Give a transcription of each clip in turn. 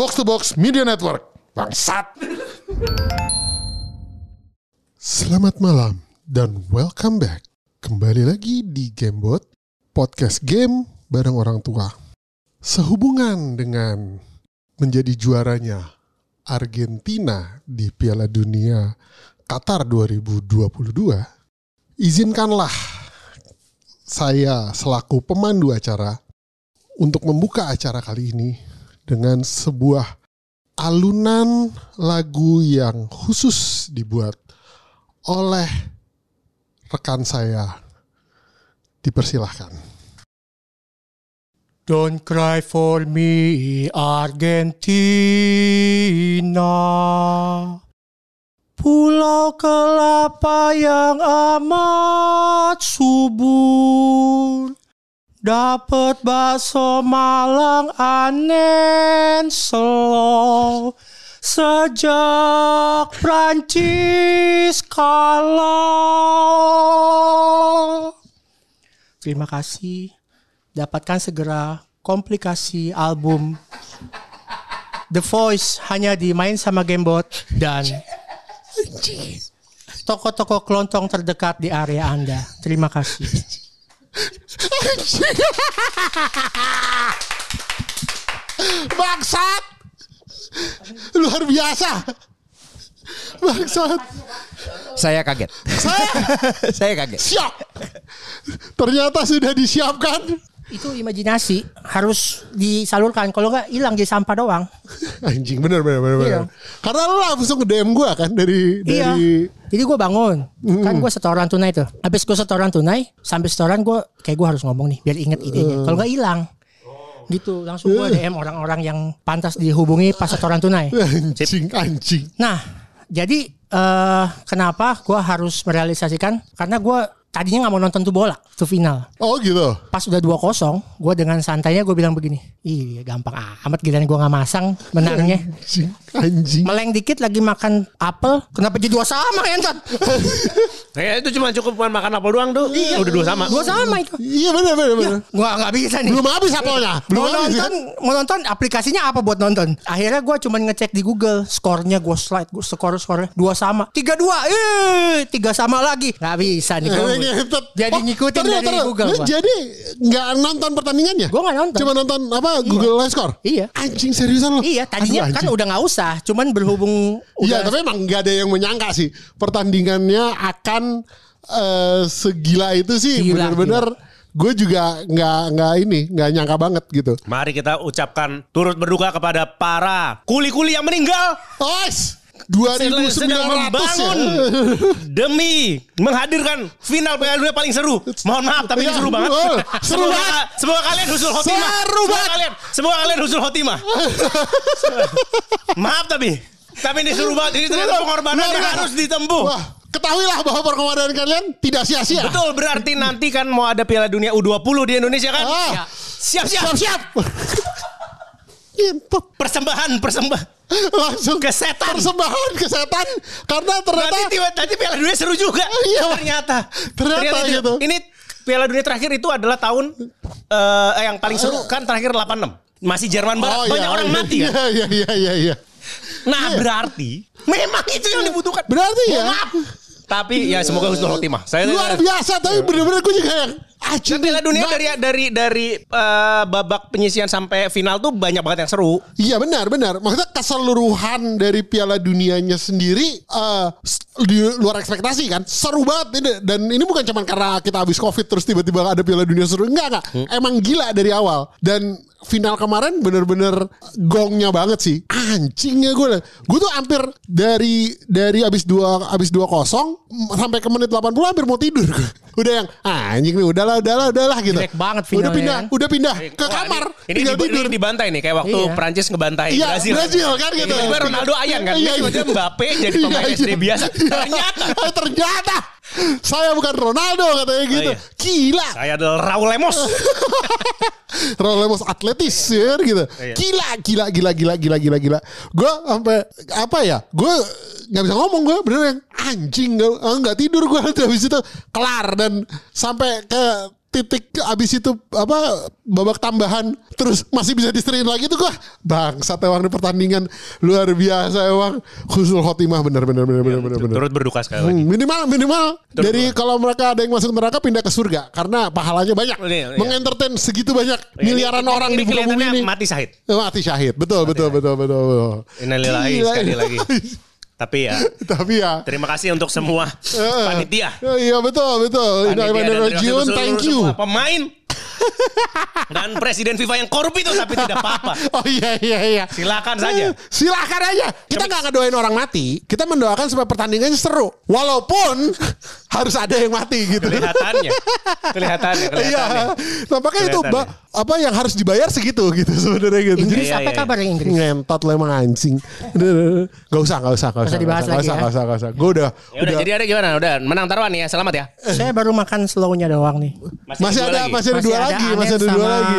Box to Box Media Network. Bangsat. Selamat malam dan welcome back. Kembali lagi di Gamebot, podcast game bareng orang tua. Sehubungan dengan menjadi juaranya Argentina di Piala Dunia Qatar 2022, izinkanlah saya selaku pemandu acara untuk membuka acara kali ini dengan sebuah alunan lagu yang khusus dibuat oleh rekan saya. Dipersilahkan. Don't cry for me, Argentina. Pulau kelapa yang amat subur. Dapat bakso Malang anen slow. Sejak Prancis kalah. Terima kasih. Dapatkan segera komplikasi album The Voice hanya dimain sama Gamebot dan toko-toko kelontong terdekat di area Anda. Terima kasih. Bangsat! Luar biasa. Bangsat. Saya kaget. Saya Saya kaget. siap. Ternyata sudah disiapkan. Itu imajinasi harus disalurkan. Kalau nggak hilang jadi sampah doang. Anjing bener bener bener. bener. Iya. Karena lu langsung ke DM gue kan dari Iya. dari Jadi gue bangun. Kan gue setoran tunai tuh. Habis gue setoran tunai, sampai setoran gue kayak gue harus ngomong nih biar inget idenya. Kalau nggak hilang. Gitu, langsung gue DM orang-orang yang pantas dihubungi pas setoran tunai. anjing anjing. Nah, jadi eh kenapa gue harus merealisasikan? Karena gue tadinya nggak mau nonton tuh bola, tuh final. Oh gitu. Pas udah 2-0, gue dengan santainya gue bilang begini, ih gampang amat giliran gue nggak masang menangnya. Anjing. Meleng dikit lagi makan apel, kenapa jadi dua sama entot? Kayak itu cuma cukup makan apel doang tuh. Udah dua sama. Dua sama itu. Iya bener bener bener. Gua nggak bisa nih. Belum habis apelnya. Belum mau habis. nonton, kan? mau nonton aplikasinya apa buat nonton? Akhirnya gue cuma ngecek di Google, skornya gue slide, gue skor skornya dua sama, tiga dua, eh tiga sama lagi, nggak bisa nih. Gua. Jadi Oh, ngikutin ternyata- dari ternyata. Google. Lu gua. jadi nggak nonton pertandingannya? Gue nggak nonton. Cuma nonton apa Google Live Score? Iya. Anjing seriusan lo? Iya, tadinya Aduh, kan udah nggak usah, cuman berhubung Iya, udah tapi emang nggak ada yang menyangka sih pertandingannya akan eh, segila itu sih. Gila, Bener-bener gue juga nggak nggak ini nggak nyangka banget gitu. Mari kita ucapkan turut berduka kepada para kuli-kuli yang meninggal. Ois, Sedang 2900 sedang ya. membangun demi menghadirkan final Piala Dunia paling seru. Mohon maaf tapi ini Iya, seru banget. betul. Seru semoga, banget. semoga kalian husnul khotimah. Seru semoga banget. kalian, semoga kalian khotimah. maaf tapi tapi ini seru banget. Ini ternyata pengorbanan yang harus ditempuh. Wah, ketahuilah bahwa pengorbanan kalian tidak sia-sia. Betul berarti nanti kan mau ada Piala Dunia U20 di Indonesia kan? Ah. Ya. Siap-siap. Siap-siap. Ngentot. Persembahan, persembahan. Langsung Ke setan. Persembahan ke setan karena ternyata Nanti nanti Piala Dunia seru juga. Iya. Ternyata. Ternyata itu- gitu. Ini Piala Dunia terakhir itu adalah tahun eh, yang paling seru kan terakhir 86. Masih Jerman Barat. Banyak iya, orang iya, mati kan. Iya iya iya iya. Nah, berarti memang itu yang dibutuhkan. Berarti ya. Maaf. Tapi ya semoga husnul khotimah. Saya Luar biasa tapi bener-bener gue juga yang anjing. Dan Piala Dunia dari dari dari eh, babak penyisian sampai final tuh banyak banget yang seru. Iya benar benar. Maksudnya keseluruhan dari Piala Dunianya sendiri s- di luar ekspektasi kan. Seru banget ini dan ini bukan cuma karena kita habis Covid terus tiba-tiba ada Piala Dunia seru. Enggak enggak. Emang gila dari awal. Dan final kemarin bener-bener gongnya banget sih. Anjingnya gue. Gue tuh hampir dari dari abis dua abis dua kosong sampai ke menit 80 hampir mau tidur. Udah yang ah, anjing nih udahlah udahlah udahlah gitu. Jelek banget Udah finalnya pindah, kan. udah pindah ke Wah, kamar. Ini, ini, tinggal di- tidur. ini dibantai nih kayak waktu Iya. Prancis ngebantai Iya, Brazil. Brazil kan gitu. Tiba-tiba Ronaldo ayan kan. Iya, iya. Mbappe jadi pemain Iya, SD iya. biasa. Ternyata Eh, ternyata saya bukan Ronaldo katanya gitu. iya. Gila. saya adalah Raul Lemos. Ramos atletis ya gitu. Iya. Gila, gila, gila, gila, gila, gila, gila. Gue sampai apa ya? Gue nggak bisa ngomong gue bener yang anjing nggak nggak tidur gue habis itu kelar dan sampai ke titik abis itu apa babak tambahan terus masih bisa diseriin lagi tuh gua bangsat emang di pertandingan. Luar biasa emang khusul khotimah bener bener bener bener bener bener. Turut berduka sekali lagi. Hmm, minimal. Minimal dari kalau mereka ada yang masuk neraka pindah ke surga. Karena pahalanya banyak. Ini, iya. mengentertain segitu banyak. Miliaran Ini- orang di muka bumi ini. mati syahid. Mati syahid. Betul betul betul betul betul Innalillahi Gila. sekali lagi. Tapi ya tapi ya terima kasih untuk semua eh, panitia. eh, iya betul betul Panitia dan untuk thank you semua Pemain dan presiden FIFA yang korup itu tapi tidak apa-apa. oh iya iya iya Silakan saja. Silakan aja. Kita nggak ngedoain orang mati. Kita mendoakan supaya pertandingannya seru. Walaupun harus ada yang mati gitu. Kelihatannya. Kelihatannya, Iya. kelihatannya. Nampaknya itu Kelihatannya. ba- apa yang harus dibayar segitu gitu sebenarnya gitu. Inggris Iya, apa iya, kabar yang Inggris? Ngentot lah emang anjing. Gak usah, gak usah, gak usah. dibahas gak lagi usah, ya. gak usah, gak usah. Gue udah, Ya udah, jadi ada gimana? Udah menang taruhan nih ya. Selamat ya. Saya baru makan slownya doang nih. masih dua ada, lagi. masih ada dua lagi, Anet masih ada dua lagi.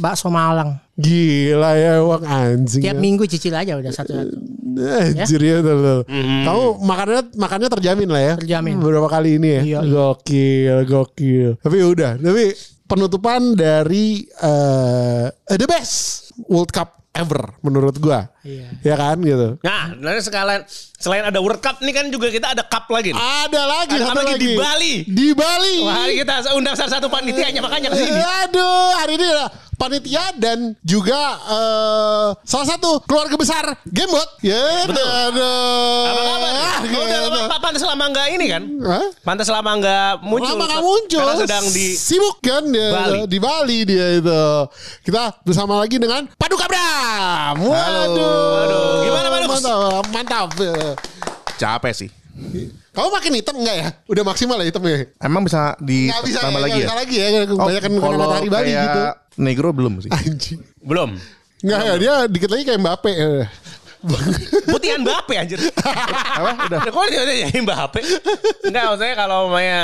Bakso Malang. Gila ya emang anjing. Tiap ya. minggu cicil aja udah satu-satu. Anjir ya, betul, betul. Mhm. Kamu makannya makannya terjamin lah ya. Terjamin. Beberapa kali ini ya. Iya. Gokil, gokil. Tapi udah, tapi penutupan dari eh the best World Cup ever menurut gua. Iya. Ya kan gitu. Nah, nanti sekalian selain ada World Cup nih kan juga kita ada cup lagi. nih. Ada lagi, Ada lagi? Di Bali. Di Bali. Wah, hari kita undang salah satu panitianya makanya ke sini. Aduh, hari ini ada panitia dan juga eh, salah satu keluarga besar Gamebot. Ya, Betul. aduh. Apa kabar? Ah, Oh, udah lama pantas lama enggak ini kan? Hah? Pantas lama enggak muncul. Lama gak muncul Karena sedang di Sibuk kan dia Bali. Di Bali dia itu Kita bersama lagi dengan Paduka Bram Waduh Waduh. Gimana, Paduk? Mantap Mantap Capek sih. Kamu makin hitam enggak ya? Udah maksimal ya hitamnya? Emang bisa di Nggak bisa tambah ya, lagi ya? bisa lagi ya Kebanyakan kena kalau matahari Bali gitu Negro belum sih. Anjing belum. Enggak ya dia dikit lagi kayak Mbappe eh. Putihan Mbappe anjir. Apa? Udah. Kok dia dia Mbappe? Enggak, maksudnya kalau namanya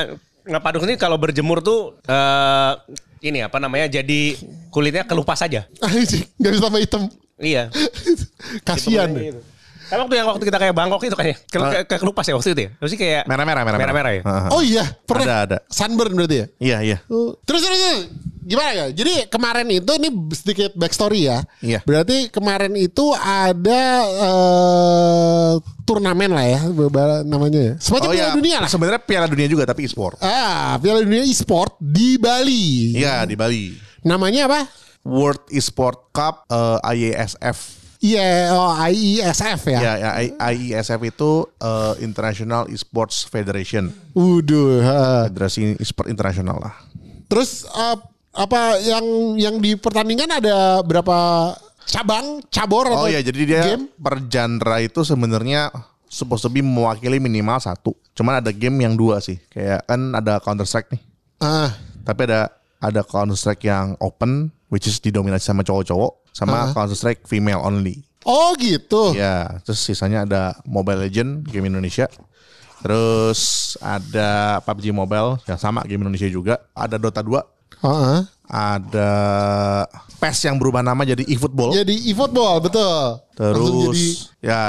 ngepaduk ini kalau berjemur tuh eh ini apa namanya? Jadi kulitnya kelupas. Anjing Gak bisa tambah hitam Iya. Kasian Gitu. Kan waktu yang waktu kita kayak Bangkok itu kayaknya ke, ke, ke kelupas ya waktu itu ya. Terus kayak Merah-merah, merah-merah. Merah-merah ya. Oh iya pernah Ada, ada. Sunburn berarti ya? Iya, iya. Oh. Terus terus terus. gimana ya? Jadi kemarin itu ini sedikit backstory ya. Iya. Berarti kemarin itu ada eh, turnamen lah ya beberapa namanya ya. Semacam Oh Piala iya, Dunia lah. Sebenarnya Piala Dunia juga tapi e-sport. Ah, Piala Dunia e-sport di Bali. Iya, di Bali. Namanya apa? World Esport Cup eh, IESF. Iya, oh, IESF ya. Ya, ya I- IESF itu eh, International Esports Federation. Waduh. ha. Federasi e-sport internasional lah. Terus eh, apa yang yang di pertandingan ada berapa cabang, cabor Oh atau iya, jadi dia game? per genre itu sebenarnya supposed to be mewakili minimal satu. Cuman ada game yang dua sih. Kayak kan ada Counter Strike nih. Ah, Tapi ada ada Counter Strike yang open, which is didominasi sama cowok-cowok, sama Counter Strike female only. oh gitu. Ya, terus sisanya ada Mobile Legend game Indonesia. Terus ada PUBG Mobile yang sama game Indonesia juga. Ada Dota 2, Heeh. ada PES yang berubah nama jadi eFootball. Jadi e-football betul. Terus jadi ya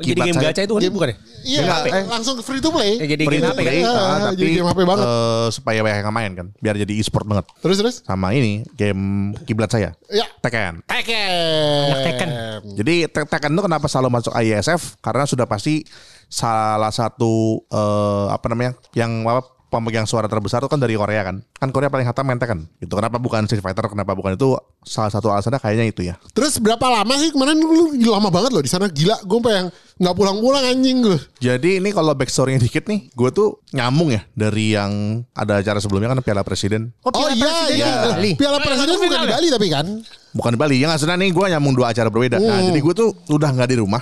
jadi kiblat game saya- gacha itu kan game- bukan ya? Iya, eh. langsung free to play. Ya, jadi free game to HP kan? play, ah, jadi tapi game HP banget. eh, supaya banyak yang main kan, biar jadi e-sport banget. Terus terus. Sama ini game kiblat saya, Ya. Tekken. Tekken. Anak Tekken. Jadi Te- Tekken itu kenapa selalu masuk IESF? Karena sudah pasti salah satu eh, apa namanya yang apa pemegang suara terbesar itu kan dari Korea kan. Kan Korea paling hatam main Tekken. Itu kenapa bukan Street Fighter? Kenapa bukan itu? Salah satu alasannya kayaknya itu ya. Terus berapa lama sih kemarin lu lama banget loh di sana gila gue pengen nggak pulang-pulang anjing gue. Jadi ini kalau backstory-nya dikit nih, gue tuh nyambung ya dari yang ada acara sebelumnya kan Piala Presiden. Oh, Piala iya Presiden iya. di Bali. Piala Oh, Presiden satu bukan di? Bali tapi kan. Bukan di Bali, yang nggak nih gue nyambung dua acara berbeda. Nah, Hmm. jadi gue tuh udah nggak di rumah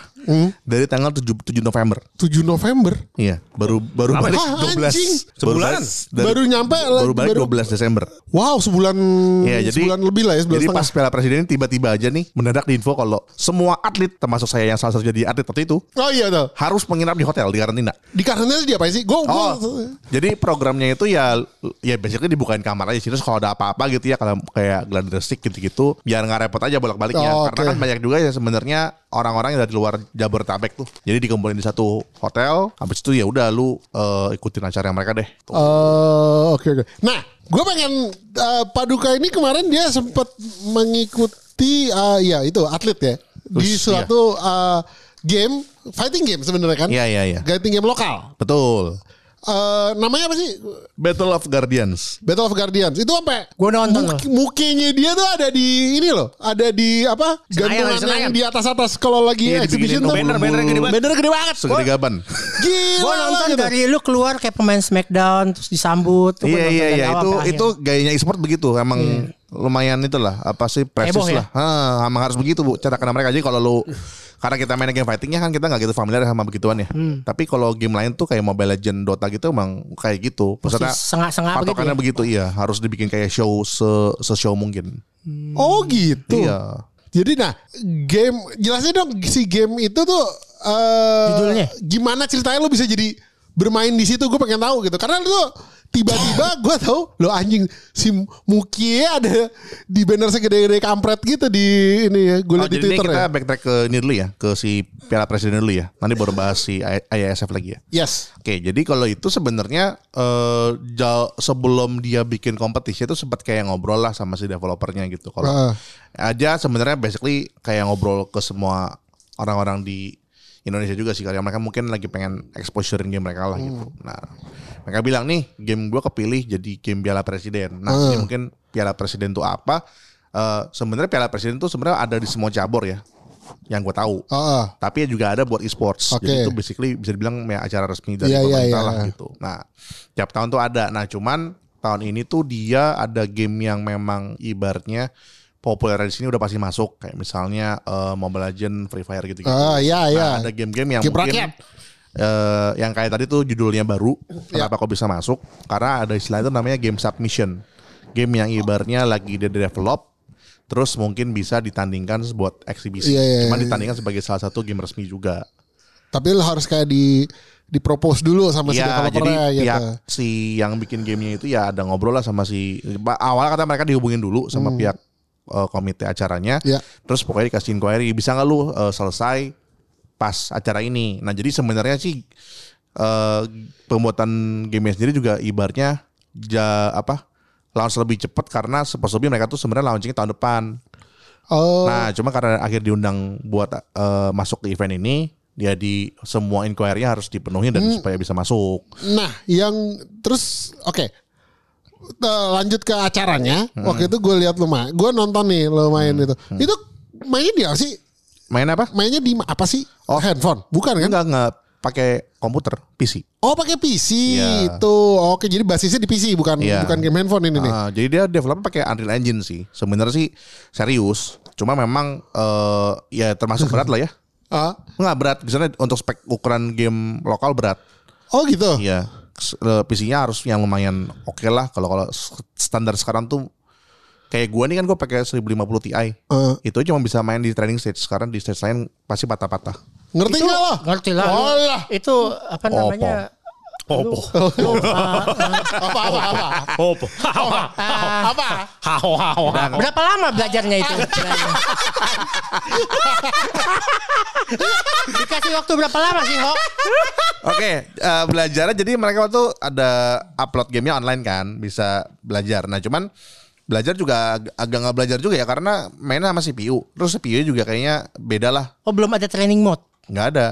dari tanggal 7, 7 November. 7 November. Iya, baru baru Apa balik nih? 12 Anjing. Baru Sebulan? balik dari- Baru nyampe baru balik baru- 12 Desember. Wow sebulan Iya, jadi sebulan lebih lah ya sebulan Jadi setengah. pas Piala Presiden tiba-tiba aja nih mendadak diinfo kalau semua atlet termasuk saya yang salah satu jadi atlet waktu itu Oh iya tuh. harus menginap di hotel di karantina. Di karantina dia apa sih? Gue Oh, jadi programnya itu ya ya basically dibukain kamar aja sih. Terus kalau ada apa-apa gitu ya kalau kayak gladiresik gitu-gitu biar nggak repot aja bolak-baliknya. Oh, Karena oke. kan banyak juga ya sebenarnya orang-orang yang dari luar Jabodetabek tuh. Jadi dikumpulin di satu hotel. Habis itu ya udah lu eh, ikutin acara mereka deh. Oh, oke oke. Nah, gue pengen eh, Paduka ini kemarin dia sempat mengikuti eh, ya itu atlet ya di Terus, suatu eh, game fighting game sebenarnya kan? Iya, iya, iya. Fighting game lokal. Betul. Eh, namanya apa sih? Battle of Guardians. Battle of Guardians. Itu sampai Gua nonton loh. Muki- mukanya dia tuh ada di ini loh, ada di apa? Gantungan yang di atas-atas kalau lagi Iya, exhibition tuh. banner, banner gede banget. Banner gede banget. Segede gaban. Gila. Gue nonton gitu. dari lu keluar kayak pemain Smackdown terus disambut. Gua Iya iya iya awal itu itu gayanya e-sport begitu emang lumayan itulah apa sih presis ya? lah. Hah, emang harus begitu bu cara kena mereka aja kalau lu karena kita main game fightingnya kan kita nggak gitu familiar sama begituan ya. Hmm. Tapi kalau game lain tuh kayak Mobile Legend, Dota gitu emang kayak gitu. Maksudnya sengak-sengak begitu patokannya ya? begitu iya harus dibikin kayak show se se show mungkin. Oh gitu. Iya. Jadi nah game jelasin dong si game itu tuh eh Judulnya? gimana ceritanya lo bisa jadi bermain di situ gue pengen tahu gitu karena lu tuh tiba-tiba gue tahu lo anjing si Mukie ada di banner segede-gede kampret gitu di ini ya gue Oh, liat di Twitter kita ya. backtrack ke ini dulu ya, ke si Piala Presiden dulu ya. Nanti baru bahas si IASF lagi ya. Yes. Oke, jadi kalau itu sebenarnya jauh sebelum dia bikin kompetisi itu sempat kayak ngobrol lah sama si developernya gitu. Kalau Heeh. aja sebenarnya basically kayak ngobrol ke semua orang-orang di Indonesia juga sih karena mereka mungkin lagi pengen exposurein game mereka lah gitu. Nah, mereka bilang nih game gua kepilih jadi game Piala Presiden. Nah, jadi mungkin Piala Presiden itu apa? Eh, sebenarnya Piala Presiden itu sebenarnya ada di semua cabur ya. Yang gue tahu. Heeh. Tapi juga ada buat e-sports. Oke. Jadi itu basically bisa dibilang ya acara resmi dari Iya, iya, pemerintah iya. lah gitu. Nah, tiap tahun tuh ada. Nah, cuman tahun ini tuh dia ada game yang memang ibaratnya populer di sini udah pasti masuk kayak misalnya eh, Mobile Legend, Free Fire gitu-gitu. Iya, iya. Nah, ada game-game yang Game mungkin rakyat. eh, yang kayak tadi tuh judulnya baru. Ya. Kenapa kok bisa masuk? Karena ada istilah itu namanya game submission. Game yang ibaratnya lagi di develop terus mungkin bisa ditandingkan buat eksibisi. Iya, iya, Cuma iya. ditandingkan sebagai salah satu game resmi juga. Tapi lo harus kayak di dipropose dulu sama si Iya, jadi gitu. pihak si yang bikin gamenya itu ya ada ngobrol lah sama si awal kata mereka dihubungin dulu sama pihak eh, komite acaranya. Iya. Terus pokoknya dikasih inquiry bisa nggak lu eh, selesai pas acara ini. Nah jadi sebenarnya sih eh, pembuatan gamenya sendiri juga ibaratnya ja, apa launch lebih cepat karena supposedly mereka tuh sebenarnya launchingnya tahun depan. Oh, Nah, cuma karena akhir diundang buat eh, masuk ke event ini, dia di semua inquiry-nya harus dipenuhi dan supaya bisa masuk. Nah, yang terus oke. Eh, lanjut ke acaranya. Hmm. Waktu itu gue lihat lu main. Gue nonton nih lo main itu. Hmm. Itu mainnya di apa sih? Main apa? Mainnya di apa sih? Oh, handphone. Bukan kan? Enggak enggak pakai komputer, PC. Oh, pakai PC Iya. itu. Oke, jadi basisnya di PC bukan Iya. bukan game handphone ini nih. Ah, jadi dia develop pakai Unreal Engine sih. Sebenarnya sih serius. Cuma memang eh, ya termasuk berat lah ya. Ah. Enggak berat, misalnya untuk spek ukuran game lokal berat. Oh, gitu. Iya. Eh, PC-nya harus yang lumayan oke lah. Kalau kalau standar sekarang tuh kayak gua nih kan gua pakai 1050 Ti. Eh, Itu cuma bisa main di training stage. Sekarang di stage lain pasti patah-patah. ngerti nggak lo? Ngerti lah. Oh, lah. Itu apa namanya? Opo. Uh, Apa apa apa? Opo. apa? Hao hao hao. berapa lama belajarnya itu? Dikasih waktu berapa lama sih, Ho? Oke, eh, belajarnya jadi mereka tuh ada upload gamenya online kan, bisa belajar. Nah, cuman belajar juga ag- agak nggak belajar juga ya karena mainnya sama CPU. Terus CPU juga kayaknya beda lah, Oh, belum ada training mode. nggak ada.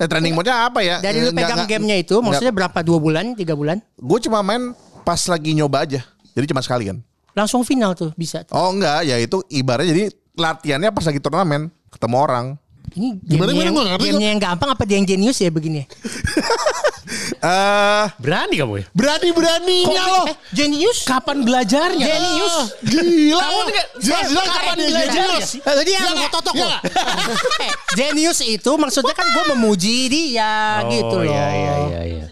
Eh, training mode-nya apa ya? Dari lu pegang gamenya itu, maksudnya berapa? Dua bulan, tiga bulan? gue cuma main pas lagi nyoba aja. Jadi cuma sekali kan. Langsung final tuh bisa. Oh enggak, ya itu ibaratnya jadi latihannya pas lagi turnamen ketemu orang. Ini Gimana, gimana? yang, nggak ngerti gamenya yang gampang apa dia yang jenius ya begini? Eh, Berani kamu ya? Berani beraninya lo. Eh, jenius? Kapan belajarnya? Jenius? Gila. Kamu lo. nggak- Jelas-jelas kapan belajarnya jenius. sih? Eh, Dia Iya yang nggak? totok Iya loh. Eh, Jenius itu maksudnya kan gue memuji dia gitu loh. Iya iya iya iya.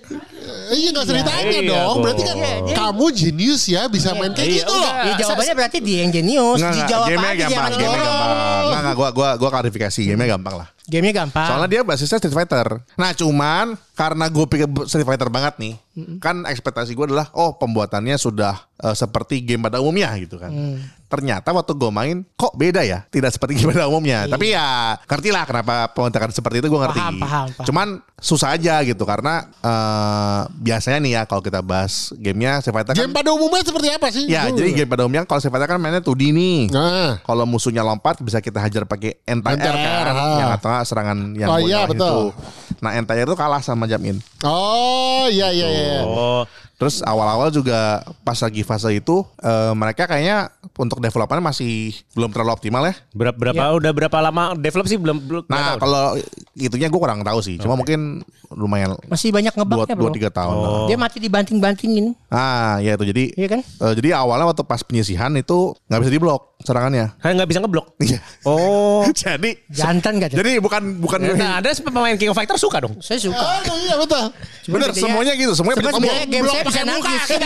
Eh, Iya nggak ceritanya Iya, dong. Bo. Berarti kan Iya, dia- kamu jenius ya bisa main kayak Iya, gitu loh. udah. Ya, jawabannya berarti dia yang jenius. Dijawab aja dia gampang. Enggak, enggak, gua gua gua klarifikasi, gamenya gampang lah. Gamenya gampang. Soalnya dia basisnya Street Fighter. Nah cuman karena gue pikir Street Fighter banget nih, kan ekspektasi gue adalah oh pembuatannya sudah eh, seperti game pada umumnya gitu kan. Mm. Ternyata waktu gue main kok beda ya, tidak seperti game pada umumnya. Tapi ya ngerti lah kenapa pembuatan seperti itu gue ngerti. Paham, paham, paham. Cuman susah aja gitu karena eh, biasanya nih ya kalau kita bahas gamenya Game kan, pada umumnya seperti apa sih? ya Hmm. jadi game pada umumnya kalau Fighter kan mainnya 2D nih. Nah, Kalau musuhnya lompat bisa kita hajar pakai Anti-air, kan, ha. yang atau serangan yang Oh iya, betul. itu. Nah anti-air itu kalah sama Jamin. oh iya iya iya. Oh, Terus awal-awal juga pas lagi fase itu eh, mereka kayaknya untuk developannya masih belum terlalu optimal ya. berapa berapa udah berapa lama develop sih belum belum Nah kalau itunya gue kurang tahu sih. Cuma mungkin lumayan Masih banyak ngebaknya dua bro. tiga tahun. lah. Oh. Dia mati dibanting-bantingin. Ah ya itu jadi Iya kan? eh, jadi awalnya waktu pas penyisihan itu nggak bisa diblok serangannya. Kan nggak bisa ngeblok. Iya. Oh. jadi Jantan gak jadi bukan bukan Nah, ada pemain King of Fighter suka dong. Saya suka. Ah, iya betul. bener semuanya gitu semuanya bisa sebenarnya game saya pakai muka, nangis.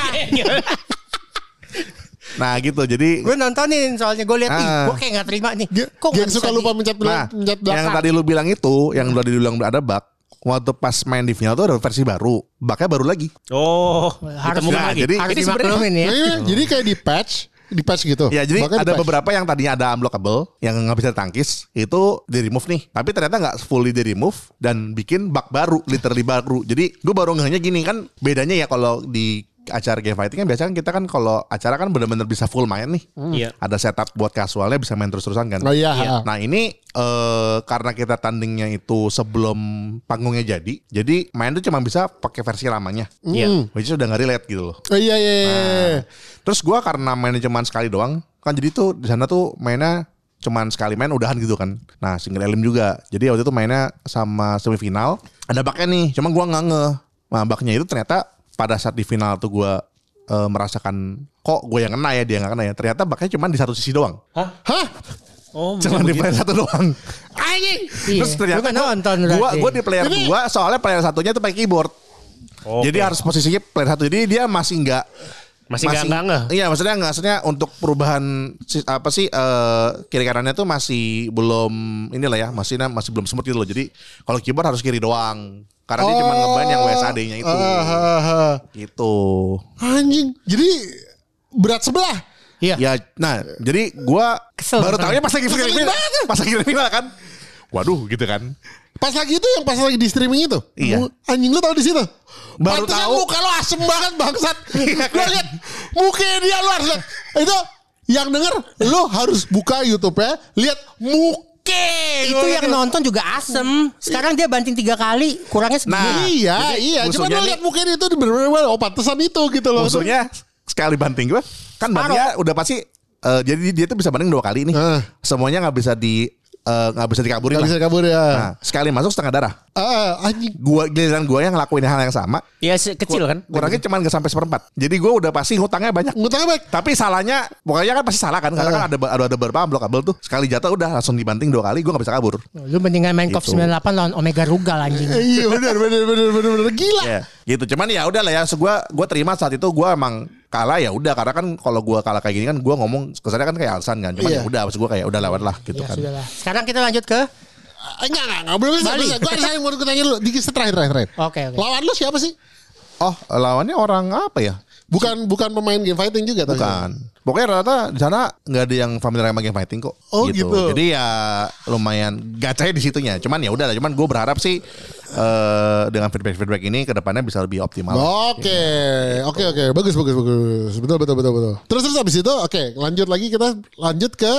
Nah gitu jadi Gue nontonin soalnya gue lihat nih, Ah. gue kayak gak terima nih. Kok nggak suka lupa di- mencet Nah, mencet yang belakang. tadi lu bilang itu, yang udah dibilang ada bug, waktu pas main di final tuh ada versi baru, bugnya baru lagi. Oh, Harus Nah, lagi. jadi- harus dimaklumin ya. Iya, jadi kayak di patch, di patch gitu. Ya jadi Bahkan ada beberapa yang tadinya ada unblockable, yang nggak bisa ditangkis, itu di remove nih. Tapi ternyata nggak fully di remove dan bikin bug baru, literally baru. Jadi gue baru ngehnya gini kan, bedanya ya kalau di acara game fighting kan biasanya kan kita kan kalau acara kan bener-bener bisa full main nih. Iya. Ada setup buat casualnya bisa main terus-terusan kan. Oh iya. Nah ini eh, karena kita tandingnya itu sebelum panggungnya jadi, jadi main tuh cuma bisa pakai versi lamanya. Iya. Which is udah nggak relate gitu loh. Oh iya iya. iya. Nah, terus gua karena mainnya cuma sekali doang, kan jadi tuh di sana tuh mainnya cuman sekali main udahan gitu kan. Nah single elim juga. Jadi waktu itu mainnya sama semifinal. Ada baknya nih, cuma gua nggak nge. Nah baknya itu ternyata pada saat di final tuh gua eh, merasakan kok gue yang kena ya dia nggak kena ya. Ternyata baknya cuma di satu sisi doang. Hah? Oh, Cuma di player satu doang. Anjing. Iya. Terus ternyata Lu kan gua, nonton gua, gua di player Ini- dua soalnya player satunya tuh pakai keyboard. Oke. Jadi harus posisinya player satu. Jadi dia masih nggak Masih nggak- nggak. Iya, maksudnya nggak maksudnya untuk perubahan si- apa sih eh, kiri kanannya tuh masih belum inilah ya, masih masih belum smooth gitu loh. Jadi kalau keyboard harus kiri doang. Karena dia cuma ngeban yang WSAD-nya itu. Ah, ah, ah. Gitu. Anjing. Jadi berat sebelah. Iya. Ya, nah, jadi gua Kesel baru tahunya pas lagi final, banget. pas lagi final kan. Waduh, gitu kan. Pas lagi itu yang pas lagi di streaming itu. Iya. Anjing lu tahu di situ. Baru Pantesan tahu. muka lu asem banget bangsat. Iya, Lu lihat muka dia lu harus lihat. Itu yang denger lu harus buka YouTube-nya, lihat muka. Itu yang nonton juga asem. Sekarang dia banting tiga kali, kurangnya segini. Nah, iya, jadi iya. Cuma nih- lihat dia itu bener-bener oh pantesan itu gitu loh. Musuhnya sekali banting gue kan bantingnya udah pasti eh, jadi dia tuh bisa banding dua kali nih. Ah. Semuanya nggak bisa di eh, nggak bisa dikaburin Gak lah. bisa kabur ya. Nah, sekali masuk setengah darah. Ah, anjing. Gua giliran gua yang ngelakuin hal yang sama, Ya se- kecil kan? kurangnya cuma nggak sampai seperempat. Jadi gua udah pasti ngutangnya banyak. Ngutangnya baik. Tapi salahnya, pokoknya kan pasti salah kan, karena Ah. kan ada ada, ada beberapa kabel tuh. Sekali jatuh udah langsung dibanting dua kali, gua nggak bisa kabur. Lu mendingan main Gitu. 98 lawan Omega Rugal anjing. Iya bener bener bener bener bener gila. Ya, gitu. Cuman ya udah lah ya. So, gua gua terima saat itu gua emang kalah ya udah karena kan kalau gua kalah kayak gini kan gua ngomong kesannya kan kayak alasan kan. Cuman Iya. ya udah maksud gua kayak udah lewat lah gitu Ya kan. sudah lah. Sekarang kita lanjut ke Ah, Enggak enggak enggak belum bisa. Bali. Gue ada yang mau tanya dulu. Dikit terakhir terakhir terakhir. Oke, oke. Lawan lu siapa sih? Oh, lawannya orang apa ya? Bukan bukan pemain game fighting juga tapi. Bukan. Pokoknya rata di sana nggak ada yang familiar sama game fighting kok. Oh, gitu. Jadi ya lumayan gacanya di situnya. Cuman ya udah lah. Cuman gue berharap sih eh dengan feedback feedback ini ke depannya bisa lebih optimal. Oke, oke, oke, bagus, bagus, bagus, betul, betul, betul, betul. Terus terus habis itu, oke, lanjut lagi kita lanjut ke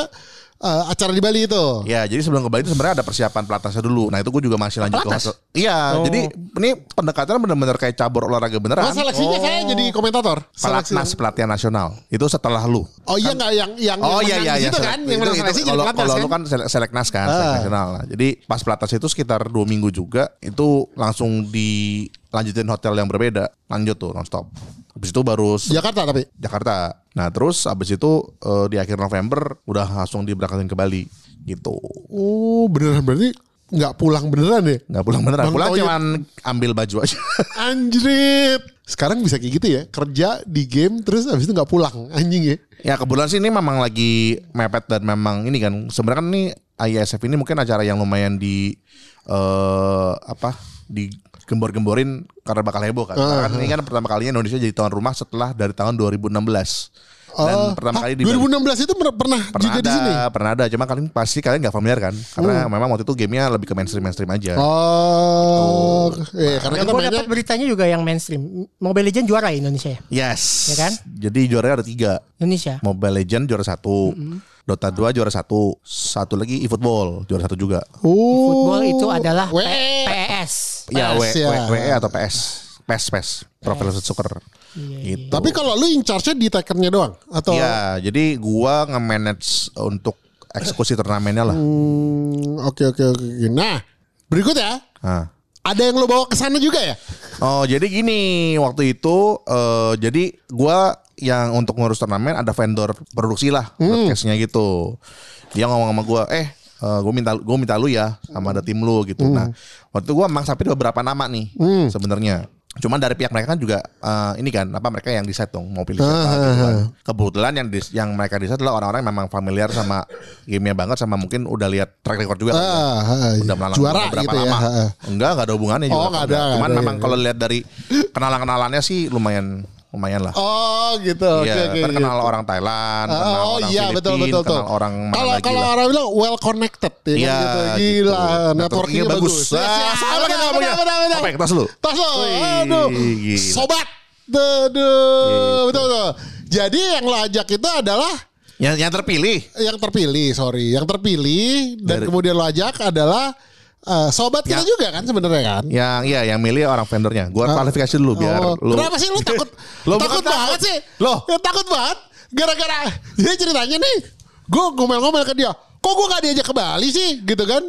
eh, acara di Bali itu. Ya, jadi sebelum ke Bali itu sebenarnya ada persiapan pelatnasnya dulu. Nah, itu gue juga masih lanjut Pelatnas? ke hotel. Iya, jadi ini pendekatan benar-benar kayak cabur olahraga Oh, beneran. seleksinya saya jadi komentator. Seleksi. Pelatnas pelatihan nasional. Itu setelah lu. Oh iya nggak yang yang Oh yang iya iya situ selek- kan, yang itu- seleksi itu jadi kalau pelatnas kalau kan. lu kan selek- seleknas kan, selek Ah. nasional lah. Jadi pas pelatnas itu sekitar dua minggu juga itu langsung dilanjutin hotel yang berbeda, lanjut tuh nonstop. Habis itu baru Jakarta tapi. Jakarta. Nah terus habis itu eh, di akhir November udah langsung diberangkatin ke Bali gitu. Oh beneran berarti nggak pulang beneran ya? Nggak pulang beneran, Bang pulang Toyib. cuman ambil baju aja. Anjrit. Sekarang bisa kayak gitu ya, kerja di game terus habis itu nggak pulang, anjing ya. Ya kebetulan sih ini memang lagi mepet dan memang ini kan sebenarnya kan ini ISF ini mungkin acara yang lumayan di eh apa di digembor-gemborin karena bakal heboh kan. Karena kan ini kan pertama kalinya Indonesia jadi tuan rumah setelah dari tahun 2016. Dan Oh, pertama kali di 2016 itu pernah, pernah juga ada, di sini. pernah ada. Cuma kalian pasti kalian nggak familiar kan, karena Hmm. memang waktu itu gamenya lebih ke mainstream mainstream aja. Oh, eh, karena kita Gue mainnya dapat beritanya juga yang mainstream. Mobile Legend juara Indonesia ya? Yes. Ya kan? Jadi juaranya ada tiga. Indonesia. Mobile Legend juara satu, Dota 2 juara satu, satu lagi eFootball juara satu juga. Oh, Football itu adalah WE. P- PES. Ya, W, PS ya. W, WE atau PS, PES, PES, Professional Soccer. Gitu. Tapi kalau lu in charge-nya di Tekken-nya doang atau Iya, jadi gua nge-manage untuk eksekusi turnamennya lah. Hmm, oke oke oke. Nah, berikut ya. Nah. Ada yang lo bawa ke sana juga ya? Oh, jadi gini, waktu itu eh, jadi gua yang untuk ngurus turnamen ada vendor produksi lah, broadcastnya gitu. Dia ngomong sama gua, "Eh, eh, gue minta gue minta lu ya sama ada tim lu gitu." Nah, waktu itu gua emang sampai beberapa nama nih sebenarnya. Cuman dari pihak mereka kan juga eh, ini kan apa mereka yang decide dong mau pilih siapa gitu kan. Kebetulan yang dis- yang mereka decide adalah orang-orang yang memang familiar sama gamenya banget sama mungkin udah lihat track record juga kan. Ah, ah, udah melalang juara beberapa gitu ya. lama. ah, ah. Enggak, enggak ada hubungannya Oh, juga. nggak ada, nggak Cuman ada, memang ya. kalau lihat dari kenalan-kenalannya sih lumayan lumayan lah. Oh gitu. Oke Iya, oke. ntar gitu. kenal orang Thailand, Ah, kenal oh orang iya Filipina, betul betul betul. kenal orang mana Kalau lagi kalau orang bilang well connected ya Iya, kan gitu. Gila, gitu. networkingnya bagus. bagus. Ah, benar, apa kita ngomongnya? ya, tas lu? Tas lo. Wih, Aduh. gila. Sobat. Aduh, betul betul. Jadi yang lo ajak itu adalah Yang yang terpilih. yang terpilih, sorry, yang terpilih dan Dari- kemudian lo ajak adalah eh, sobat kita Ya. juga kan sebenarnya kan? Yang iya, yang milih orang vendornya. Gua kualifikasi dulu biar Oh, lu Kenapa sih lu takut? Lo takut banget sih. Loh. Ya, takut banget. Gara-gara jadi ceritanya nih, gue ngomel-ngomel ke dia. Kok gue gak diajak ke Bali sih? Gitu kan?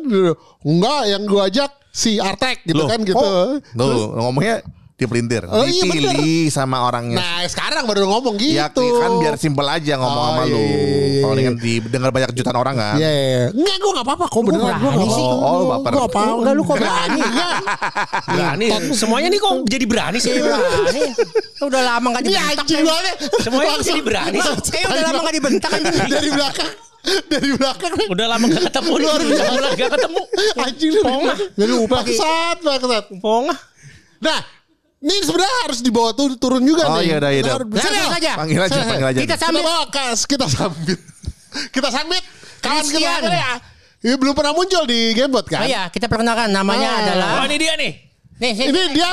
Enggak, yang gue ajak si Artek gitu Loh, kan gitu. oh, Terus, Tuh, ngomongnya dipelintir. Oh, iya, Dipilih sama orangnya. nah sekarang baru ngomong gitu. Ya kan biar simpel aja ngomong Oh, sama iya, lu. iya, iya, Kalau iya. dengan didengar banyak jutaan orang kan. Iya, iya, iya. Enggak, gue gak apa-apa. Kok beneran gue berani apa-apa. sih. Oh, lu baper. Gue apa Enggak, lu kok berani? Enggak. Berani. Semuanya nih kok jadi berani sih. Berani. Udah lama gak dibentak. banget. Semuanya jadi berani sih. Kayak udah lama gak dibentak kan. Dari belakang. Dari belakang. Udah lama gak ketemu. Luar biasa. Udah gak ketemu. Anjing lu. Pongah. Jadi lupa. Bangsat, bangsat. Pongah. Nah, ini sebenarnya harus dibawa tu- turun juga Oh, nih. iya dah, iya dah. Sini, Langsung Al. saja. Panggil aja, panggil aja. Kita Kita sambil bawa kas, kita sambit. kita sambit. Kawan kita ya? Ini belum pernah muncul di Gamebot Oh kan? iya, kita perkenalkan namanya Ah. adalah Oh ini dia nih. Nih, sini. Ini dia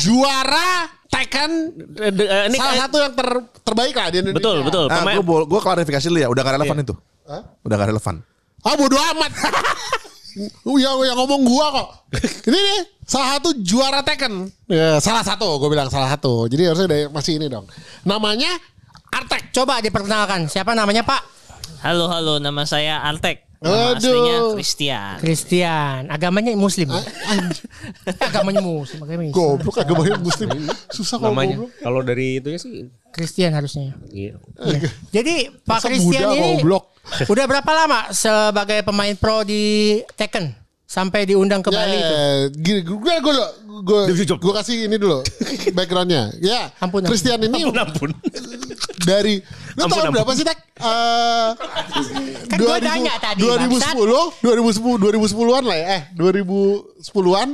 juara Tekken Eh, eh, Ini salah satu yang ter- terbaik lah di Indonesia. Betul, betul. Nah, gue gue klarifikasi dulu ya, udah gak relevan itu. Udah gak relevan. Ah bodo amat. yang, yang ngomong gua kok. Ini nih salah satu juara Tekken. Ya, salah satu, gue bilang salah satu. Jadi harusnya ada yang masih ini dong. Namanya Artek. Coba diperkenalkan. Siapa namanya Pak? Halo halo nama saya Artek. Nama Aduh. aslinya Christian. Christian. Agamanya Muslim. Ah, anjing. Agamanya Muslim. Agamanya Islam. Goblok agak banyak muslim. Susah kalau namanya. goblok. Kalau dari itunya sih. Christian harusnya. Iya. Jadi Pak Christian ini goblok. Udah berapa lama sebagai pemain pro di Tekken sampai diundang ke Bali itu? Ya, gini, gue gue gue gue kasih ini dulu backgroundnya. Ya, Ampun, Christian ini Ampun. dari lu Ampun, tahun ampun. berapa sih Tek? Eh, Kan gua tanya tadi, 2010, 2010, 2010-an lah ya. Eh, 2010-an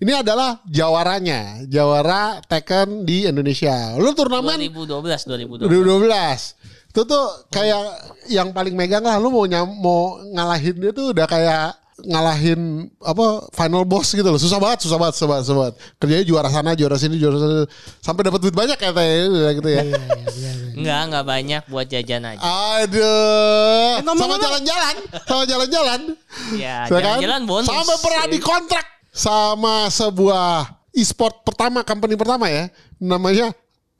ini adalah jawaranya, jawara Tekken di Indonesia. Lu turnamen 2012 2012. 2012. Itu tuh kayak yang paling megang lah lu mau nyam, mau ngalahin dia tuh udah kayak ngalahin apa final boss gitu loh. Susah banget, susah banget, susah banget, susah banget. Kerjanya juara sana, juara sini, juara sana. Sampai dapat duit banyak katanya gitu ya. Enggak enggak banyak buat jajan aja. Aduh. Eh, sama jalan-jalan, sama jalan-jalan. Ya, Ya kan? jalan-jalan bonus. Sampai pernah dikontrak sama sebuah e-sport pertama, company pertama ya. Namanya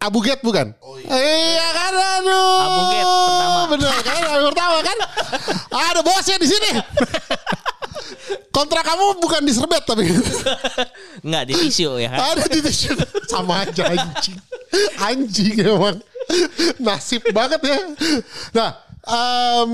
Abuget bukan? Iya kan aduh. Abuget pertama. Bener kan pertama kan? Ada bosnya di sini. Kontrak kamu bukan diserbet tapi Enggak di tisu ya kan. ada di tisu. Sama aja anjing. Anjing emang. Nasib banget ya. Nah, em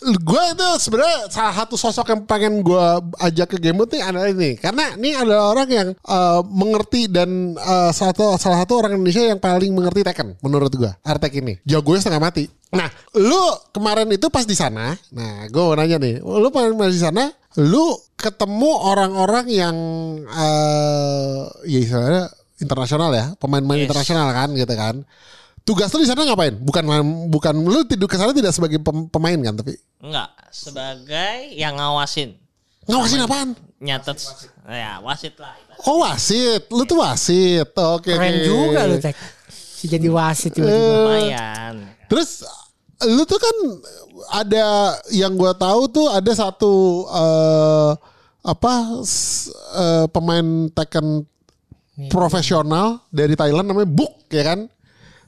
gue itu sebenarnya salah satu sosok yang pengen gue ajak ke game nih adalah ini karena ini adalah orang yang eh, mengerti dan salah satu salah satu orang Indonesia yang paling mengerti Tekken menurut gue Artek ini jagonya setengah mati nah lu kemarin itu pas di sana nah gue mau nanya nih lu pas di sana lu ketemu orang-orang yang eh ya istilahnya internasional ya, pemain-pemain Yes. internasional kan gitu kan. Tugas lu di sana ngapain? Bukan bukan lu tidur ke sana tidak sebagai pem- pemain kan, tapi Enggak, sebagai yang ngawasin. ngawasin apaan? Nyatet ya wasit lah. Oh wasit, lu tuh wasit. Oke. Keren oke. juga lu tek. Si jadi wasit tiba-tiba. Lumayan. Terus lu tuh kan ada yang gua tahu tuh ada satu eh apa eh, pemain Tekken profesional dari Thailand namanya Buk ya kan.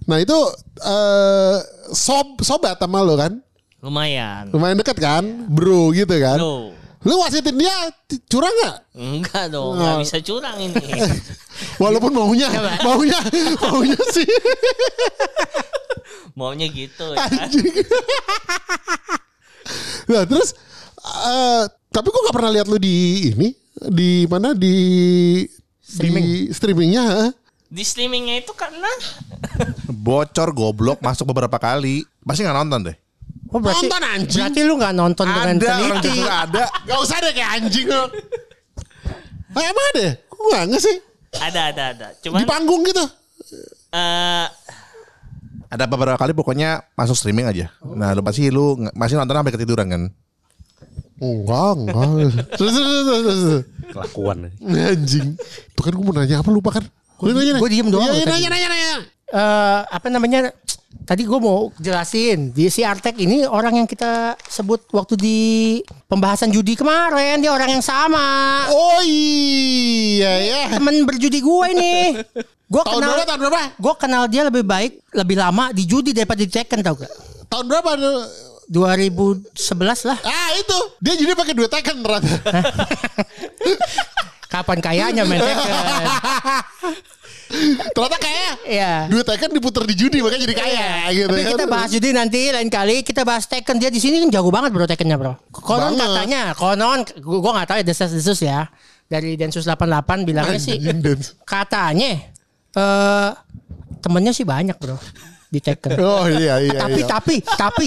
Nah itu eh sob sobat sama lu kan. Lumayan. Lumayan deket kan, bro gitu kan. Loh. Lu wasitin dia curang nggak? Enggak dong, Oh. nggak bisa curang ini. Walaupun maunya, maunya, maunya sih. Maunya gitu ya. Anjing. nah terus eh tapi gue gak pernah lihat lu di ini di mana di Streaming. di streamingnya ha? Di streamingnya itu karena Bocor goblok masuk beberapa kali. Pasti nggak nonton deh. Oh berarti, Nonton, anjing. berarti lu gak nonton dengan Ada orang teliti. juga ada. Gak usah deh kayak anjing lu. Nah, emang ada? Gue gak sih ada ada ada. di Cuman panggung gitu. eh Ada beberapa kali pokoknya masuk streaming aja. Nah, lu pasti lu masih nonton sampai ketiduran kan? Enggak, enggak. Terus, terus, terus, terus, terus. Kelakuan. Anjing. Tuh kan gue mau nanya apa lupa kan? Gue nanya gua diem doang Iya, iya, nanya, nanya, nanya. Eh, apa namanya? Tadi gue mau jelasin di si Artek ini orang yang kita sebut waktu di pembahasan judi kemarin dia orang yang sama Oh iya ya. temen berjudi gue ini. Gue kenal berapa? Tahun berapa? gue kenal dia lebih baik lebih lama di judi daripada di Tekken tau gak? Tahun berapa? 2011 lah. Ah itu dia jadi pakai dua Tekken ternyata. Kapan kayaknya main Tekken? ternyata kayak Iya. dua Tekken diputer di judi makanya jadi kaya gitu. Tapi kan. kita bahas judi nanti lain kali kita bahas Tekken dia di sini kan jago banget bro Tekkennya bro. Konon Banget. katanya, konon gua, nggak tahu ya desas-desus ya. Dari Densus 88 bilangnya sih katanya eh temennya sih banyak bro di Tekken. Oh iya iya. tapi iya. tapi tapi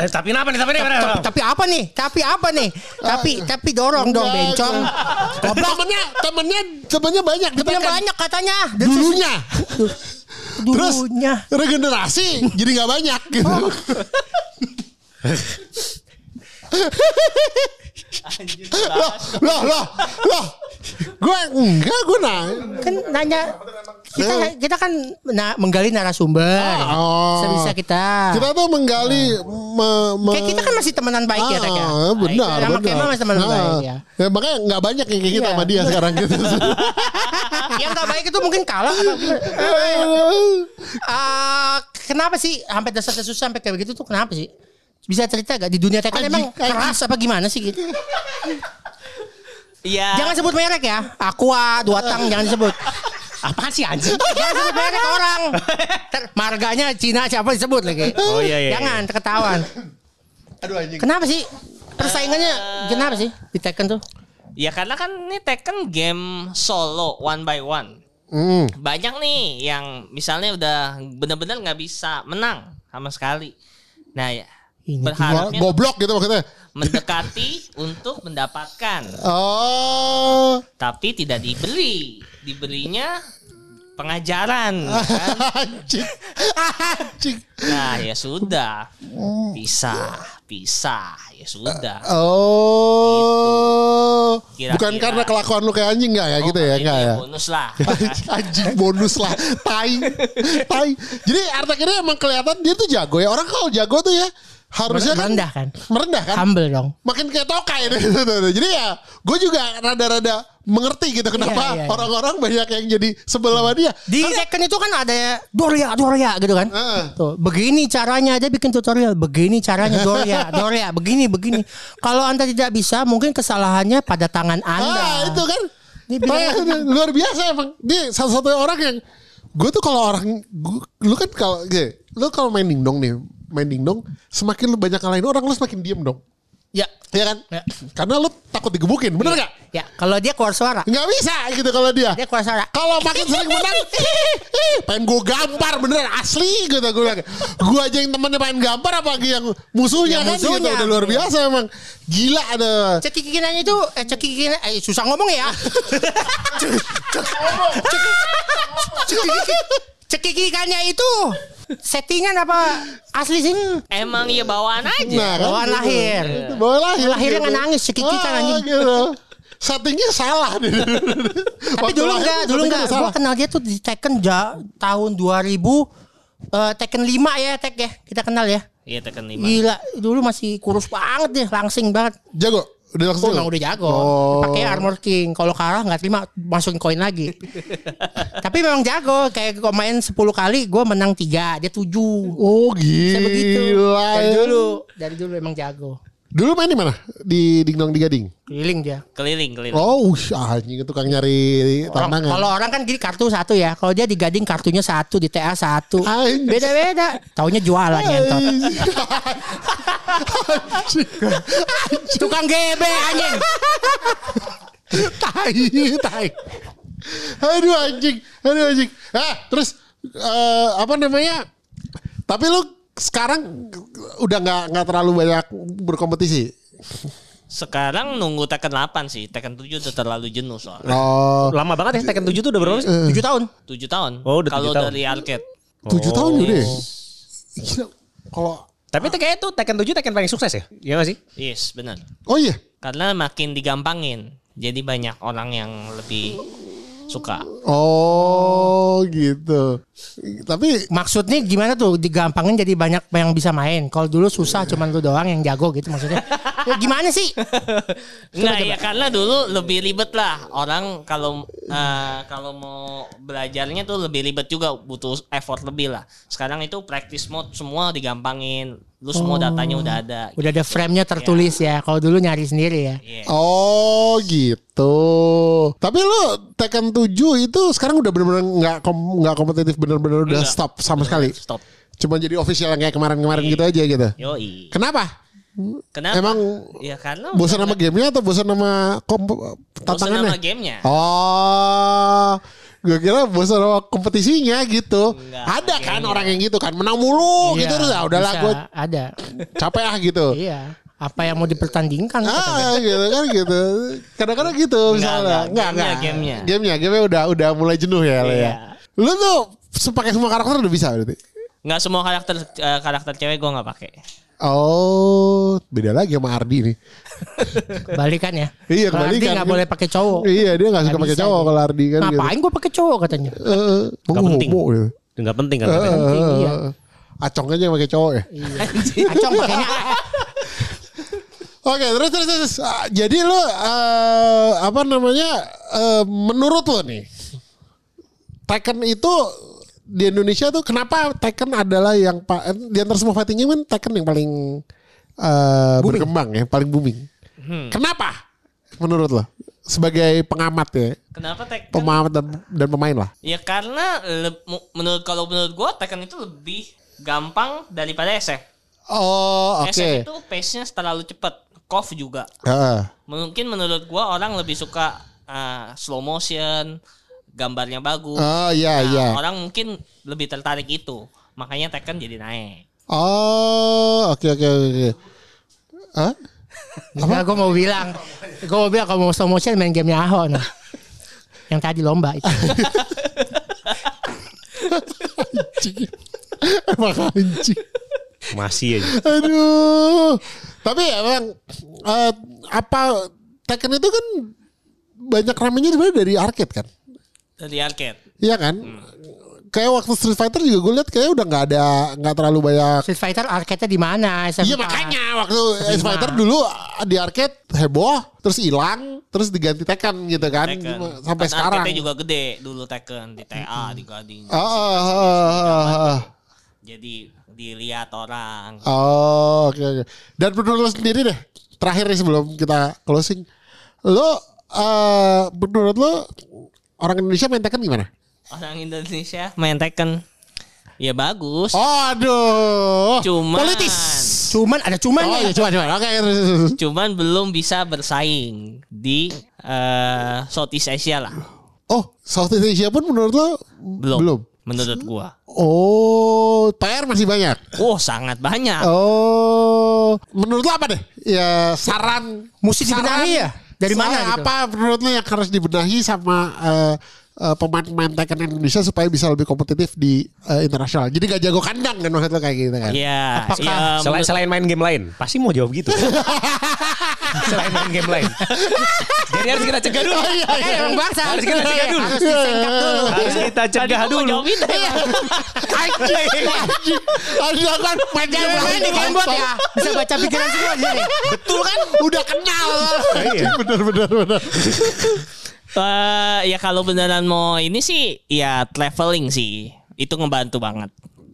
Eh, tapi apa nih? Tapi nih? tapi, tapi apa nih? Tapi apa nih? Tapi tapi dorong dong bencong. temennya temennya temennya banyak. Temennya banyak katanya. Dulunya. Terus regenerasi jadi nggak banyak gitu. loh, loh, loh, loh. Gue enggak, gue nanya. kan nanya kita kita kan na- menggali narasumber Oh. sebisa kita. Kita tuh menggali me- me- Kayak kita kan masih temenan baik ya, Tek ya. Ah, benar, Sama benar. Kemal masih temenan Ah. baik ya. Ya, makanya nggak banyak yang kayak kita Iya. sama dia sekarang gitu. Yang gak baik itu mungkin kalah? Ah, kenapa sih sampai dasar-dasar sampai kayak begitu tuh kenapa sih? Bisa cerita gak di dunia Tekken Anjing, emang keras apa gimana sih gitu? Iya. Jangan sebut merek ya. Aqua, dua tang jangan disebut. Apa sih anjing? Jangan sebut merek orang. Ter, marganya Cina siapa disebut lagi. Oh iya iya. Jangan ketahuan. Aduh anjing. Kenapa sih? Persaingannya kenapa sih di Tekken tuh? Ya karena kan ini Tekken game solo one by one. Hmm. Banyak nih yang misalnya udah benar-benar nggak bisa menang sama sekali. Nah ya Ini berharapnya Goblok gitu maksudnya. mendekati untuk mendapatkan, Oh. tapi tidak dibeli. Dibelinya pengajaran. kan? Anjing. Anjing. Nah ya sudah, pisah, pisah, ya sudah. Oh. Kira-kira. Bukan karena kelakuan lu kayak anjing enggak ya Oh, gitu ya, ini enggak ya. Bonus lah. anjing bonus lah tai tai jadi Artek ini emang kelihatan dia tuh jago ya orang kalau jago tuh ya harusnya kan Merendah kan? merendah kan Humble dong. makin kayak tokai jadi ya gue juga rada-rada mengerti gitu kenapa Iya, iya, iya. orang-orang banyak yang jadi sebel sama dia Di Tekken itu kan ada Doria, Doria gitu kan. Heeh. Tuh, begini caranya dia bikin tutorial, begini caranya Doria, Doria, begini begini. Kalau Anda tidak bisa, mungkin kesalahannya pada tangan Anda. ah itu kan Dia luar biasa emang dia satu-satunya orang yang gue tuh kalau orang gua- lu kan kalau lu kalau main dingdong nih main dingdong semakin lu banyak ngalahin orang lu semakin diem dong Ya. Iya kan? Ya. Karena lu takut digebukin, bener nggak? Ya, kalau dia keluar suara. Nggak bisa gitu kalau dia. Dia keluar suara. Kalau makin sering menang, pengen gue gampar bener asli gitu gue bilang. Gue aja yang temennya pengen gampar apalagi yang musuhnya Yang kan gitu. musuhnya. Udah luar biasa emang. Gila ada. Cekikinannya itu eh cekikinan eh susah ngomong ya. Cekikikannya itu settingan apa asli sih? Emang ya bawaan aja. Nah, kan Bawaan gitu. lahir. Bawa lahir. Lahirnya gitu. nangis, cekikikan anjing. gitu. Settingnya salah nih. Tapi dulu enggak, dulu enggak. Gua kenal dia tuh di Tekken ja, tahun 2000 eh, Tekken 5 ya, Tek ya. Kita kenal ya. Iya Tekken 5. Gila, dulu masih kurus banget deh, langsing banget. Jago. Udah langsung Oh, udah jago. Oh. Pakai armor king. Kalau kalah nggak terima, masukin koin lagi. Tapi memang jago. Kayak kok main 10 kali, gue menang 3, dia 7. Oh Saya begitu. Dari dulu, dari dulu emang jago. Dulu main di mana? Di Ding Dong di Gading. Keliling dia. Keliling, keliling. Oh, ush, anjing tukang nyari tantangan. kalau orang kan gini kartu satu ya. Kalau dia di Gading kartunya satu, di TA satu. Beda-beda. Taunya jualan nyentot. Tukang GB anjing. tai, tai. Aduh anjing, aduh anjing. Ah, terus eh, apa namanya? Tapi lu sekarang udah nggak nggak terlalu banyak berkompetisi. Sekarang nunggu Tekken 8 sih. Tekken 7 udah terlalu jenuh soalnya. Oh, Lama banget ya Tekken 7 tuh udah berapa sih? 7 tahun. 7 tahun. Oh, udah Kalau tahun. dari arcade. tujuh tahun ya deh. Gila. Kalau Tapi itu kayak itu Tekken 7 Tekken paling sukses ya? Iya gak sih? Yes, benar. oh iya. Karena makin digampangin. Jadi banyak orang yang lebih suka. Oh gitu. Tapi Maksudnya gimana tuh digampangin jadi banyak yang bisa main. Kalau dulu susah cuman lu doang yang jago gitu maksudnya. Ya gimana sih? Enggak ya karena dulu lebih ribet lah. Orang kalau eh, kalau mau belajarnya tuh lebih ribet juga butuh effort lebih lah. Sekarang itu practice mode semua digampangin. Lu semua datanya udah ada. Udah ada frame-nya tertulis ya. Kalau dulu nyari sendiri ya. Iya. Oh gitu. Tapi lu Tekken 7 itu sekarang udah bener-bener nggak kom- nggak kompetitif bener-bener udah Enggak. stop sama sekali. Stop. Cuma jadi official yang kayak kemarin-kemarin gitu aja gitu. Yoi. Kenapa? Kenapa? Emang ya karena Bosan sama gamenya atau bosan sama bosan tantangannya? sama gamenya. Oh, gue kira bosan sama kompetisinya gitu. Enggak, Ada kan gamenya. orang yang gitu kan menang mulu gitu terus ah, udahlah gue ada. capek ah gitu. Iya. Apa yang mau dipertandingkan? Ah gitu kan gitu. Kadang-kadang gitu misalnya. enggak. Enggak, enggak. Gamenya, gamenya. Gamenya, udah udah mulai jenuh ya ya. Iya. Lu tuh sepakai semua karakter udah bisa berarti. Nggak semua karakter eh, karakter cewek gue nggak pakai. Oh, beda lagi sama Ardi nih. Kebalikan ya. Iya, Kalau Ardi kebalikan. nggak boleh pakai cowok. Iya, dia gak suka pakai cowok dia. kalau Ardi kan gitu. Ngapain gue pakai cowok katanya? Eh, Nggak penting. homo gitu. Itu nggak penting kan? Eh, katanya. penting, eh, iya. eh. Acong aja yang pakai cowok ya. Acong pakainya Oke, terus terus terus. Ah, Jadi lu eh, apa namanya? eh, menurut lo nih, Tekken itu di Indonesia tuh kenapa Tekken adalah yang pa- di antara semua fighting game kan Tekken yang paling eh, berkembang ya, paling booming. Kenapa? Menurut lo sebagai pengamat ya, Kenapa Tekken? pemahaman dan, dan pemain lah. Ya karena le- menurut kalau menurut gue Tekken itu lebih gampang daripada SF. Oh, oke. SF itu pace-nya terlalu cepat. KOF juga. Heeh. Mungkin menurut gua orang lebih suka uh, slow motion, gambarnya bagus. Oh, iya, Nah, iya. Orang mungkin lebih tertarik itu. Makanya Tekken jadi naik. Oh, oke oke oke. Hah? Enggak, gue mau bilang. Gue mau bilang kalau mau slow motion main gamenya Aho. Nah. Yang tadi lomba itu. Emang anjing. Masih aja. Aduh. Tapi ya bang, eh, apa Tekken itu kan banyak ramenya sebenarnya dari arcade kan? Dari arcade. Iya kan? Kayak waktu Street Fighter juga gue lihat kayak udah nggak ada nggak terlalu banyak. Street Fighter arcade-nya di mana? Iya makanya waktu Street Fighter dulu di arcade heboh, terus hilang, terus diganti Tekken gitu kan, Tekken. sampai Kan sekarang. arcade-nya juga gede dulu Tekken di TA di Gading. Ah, ah, ah, ah, ah. Jadi dilihat orang. Oh, oke oke. Dan menurut lo sendiri deh, terakhir nih sebelum kita closing, lo eh menurut lo orang Indonesia main Tekken gimana? Orang Indonesia main Tekken. Ya bagus. Oh, aduh. Cuman politis. Cuman ada cuman Oh. Oke. terus, terus, terus. Cuman belum bisa bersaing di eh, Southeast Asia lah. Oh, Southeast Asia pun menurut lo Belum. belum. Menurut gua. Oh, PR masih banyak. Oh, sangat banyak. Oh, menurut lo apa deh? Ya saran Mesti dibenahi ya? Dari mana gitu? Apa menurut lo yang harus dibenahi sama eh, eh, pemain-pemain Tekken Indonesia supaya bisa lebih kompetitif di eh, internasional. Jadi gak jago kandang kan maksud lo kayak gitu kan? Iya, Apakah ya, Selain, selain main game lain, pasti mau jawab gitu. selain main game lain. Jadi harus kita cegah dulu. iya, Eh, emang bangsa. Harus kita cegah dulu. Harus disengkap dulu. Harus kita cegah dulu. jawab itu. Ada kan main game di lain, gamebot bangsa. ya. Bisa baca pikiran semua di sini. Betul kan? Udah kenal. Iya. bener bener bener. Eh, ya kalau beneran mau ini sih ya traveling sih. Itu ngebantu banget.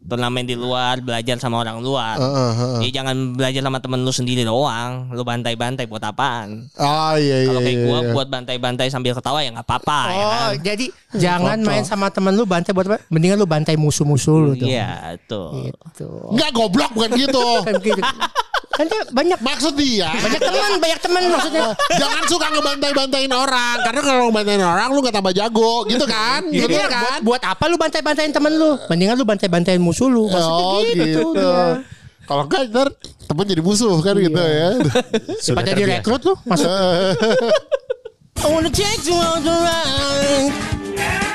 Turnamen di luar, belajar sama orang luar. Heeh, heeh. Jadi jangan belajar sama temen lu sendiri doang. Lu bantai-bantai buat apaan? Oh iya iya. Kalau kayak iya, gua iya. buat bantai-bantai sambil ketawa ya nggak apa-apa ya Oh, kan. jadi jangan main sama temen lu bantai buat apa? Mendingan lu bantai musuh-musuh lu tuh. Iya, tuh. Gitu. Enggak goblok bukan gitu. Kan gitu. Kan dia banyak Maksud dia banyak teman, banyak teman maksudnya. Jangan suka ngebantai-bantain orang Karena kalau ngebantain orang Lu gak tambah jago Gitu kan Jadi Gitu buat, kan buat apa lu bantai-bantain temen lu? Mendingan lu bantai-bantain musuh lu. Maksudnya Oh gitu, gitu, dia. Kalau enggak ntar Temen jadi musuh kan gitu ya Sudah Pada direkrut lu masuk. I wanna take you on the ride.